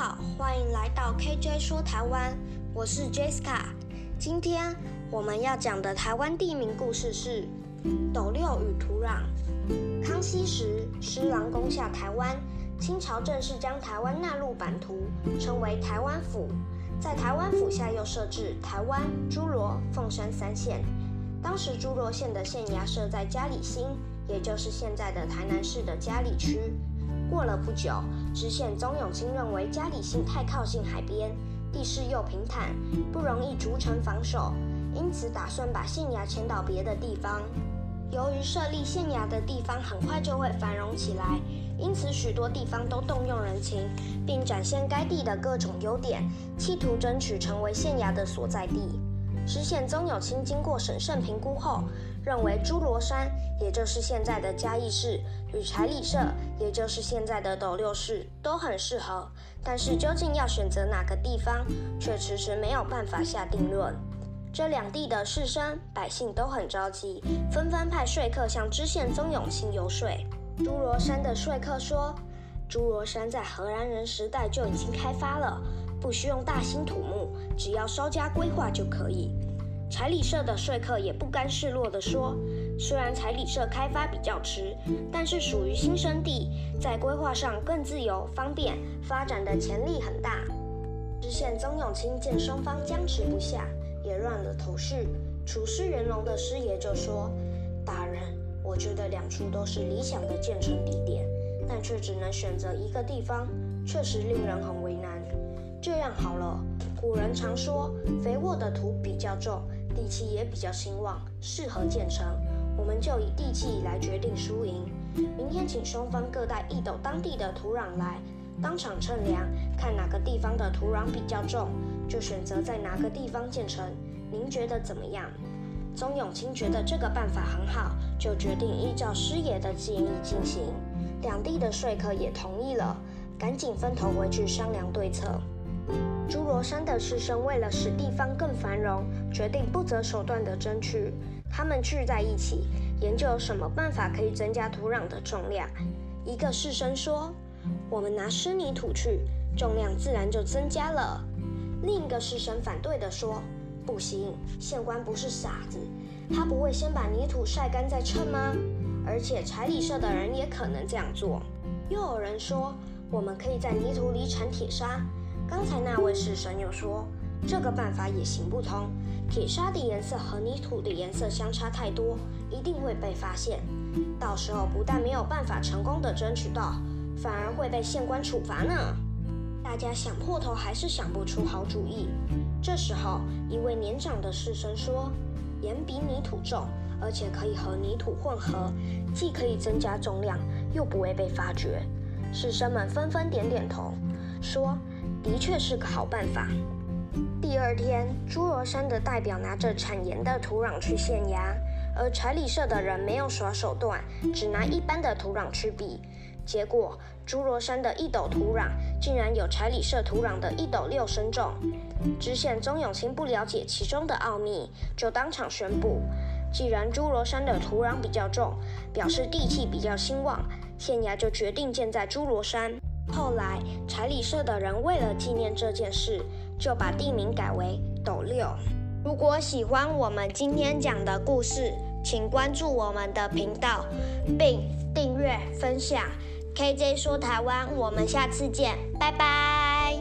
好，欢迎来到 KJ 说台湾，我是 Jessica。今天我们要讲的台湾地名故事是斗六与土壤。康熙时，施琅攻下台湾，清朝正式将台湾纳入版图，称为台湾府。在台湾府下又设置台湾、诸罗、凤山三县。当时诸罗县的县衙设在嘉里新，也就是现在的台南市的嘉里区。过了不久，知县宗永清认为家里新太靠近海边，地势又平坦，不容易筑城防守，因此打算把县衙迁到别的地方。由于设立县衙的地方很快就会繁荣起来，因此许多地方都动用人情，并展现该地的各种优点，企图争取成为县衙的所在地。知县曾永清经过审慎评估后，认为朱罗山，也就是现在的嘉义市，与柴里社，也就是现在的斗六市，都很适合。但是究竟要选择哪个地方，却迟迟没有办法下定论。这两地的士绅百姓都很着急，纷纷派说客向知县曾永清游说。朱罗山的说客说，朱罗山在荷兰人时代就已经开发了。不需用大兴土木，只要稍加规划就可以。彩礼社的说客也不甘示弱地说：“虽然彩礼社开发比较迟，但是属于新生地，在规划上更自由方便，发展的潜力很大。”知县曾永清见双方僵持不下，也乱了头绪。处事圆融的师爷就说：“大人，我觉得两处都是理想的建成地点，但却只能选择一个地方，确实令人很为难。”这样好了，古人常说，肥沃的土比较重，地气也比较兴旺，适合建城。我们就以地气来决定输赢。明天请双方各带一斗当地的土壤来，当场称量，看哪个地方的土壤比较重，就选择在哪个地方建城。您觉得怎么样？宗永清觉得这个办法很好，就决定依照师爷的建议进行。两地的说客也同意了，赶紧分头回去商量对策。诸罗山的士绅为了使地方更繁荣，决定不择手段地争取。他们聚在一起，研究有什么办法可以增加土壤的重量。一个士绅说：“我们拿湿泥土去，重量自然就增加了。”另一个士绅反对地说：“不行，县官不是傻子，他不会先把泥土晒干再称吗？而且柴里社的人也可能这样做。”又有人说：“我们可以在泥土里铲铁砂。”刚才那位士绅又说，这个办法也行不通，铁砂的颜色和泥土的颜色相差太多，一定会被发现。到时候不但没有办法成功的争取到，反而会被县官处罚呢。大家想破头还是想不出好主意。这时候，一位年长的士绅说：“盐比泥土重，而且可以和泥土混合，既可以增加重量，又不会被发觉。”士绅们纷纷点点头，说。的确是个好办法。第二天，侏罗山的代表拿着产盐的土壤去县衙，而柴里社的人没有耍手段，只拿一般的土壤去比。结果，侏罗山的一斗土壤竟然有柴里社土壤的一斗六升重。知县宗永清不了解其中的奥秘，就当场宣布：既然侏罗山的土壤比较重，表示地气比较兴旺，县衙就决定建在侏罗山。后来，彩礼社的人为了纪念这件事，就把地名改为斗六。如果喜欢我们今天讲的故事，请关注我们的频道，并订阅分享。KJ 说台湾，我们下次见，拜拜。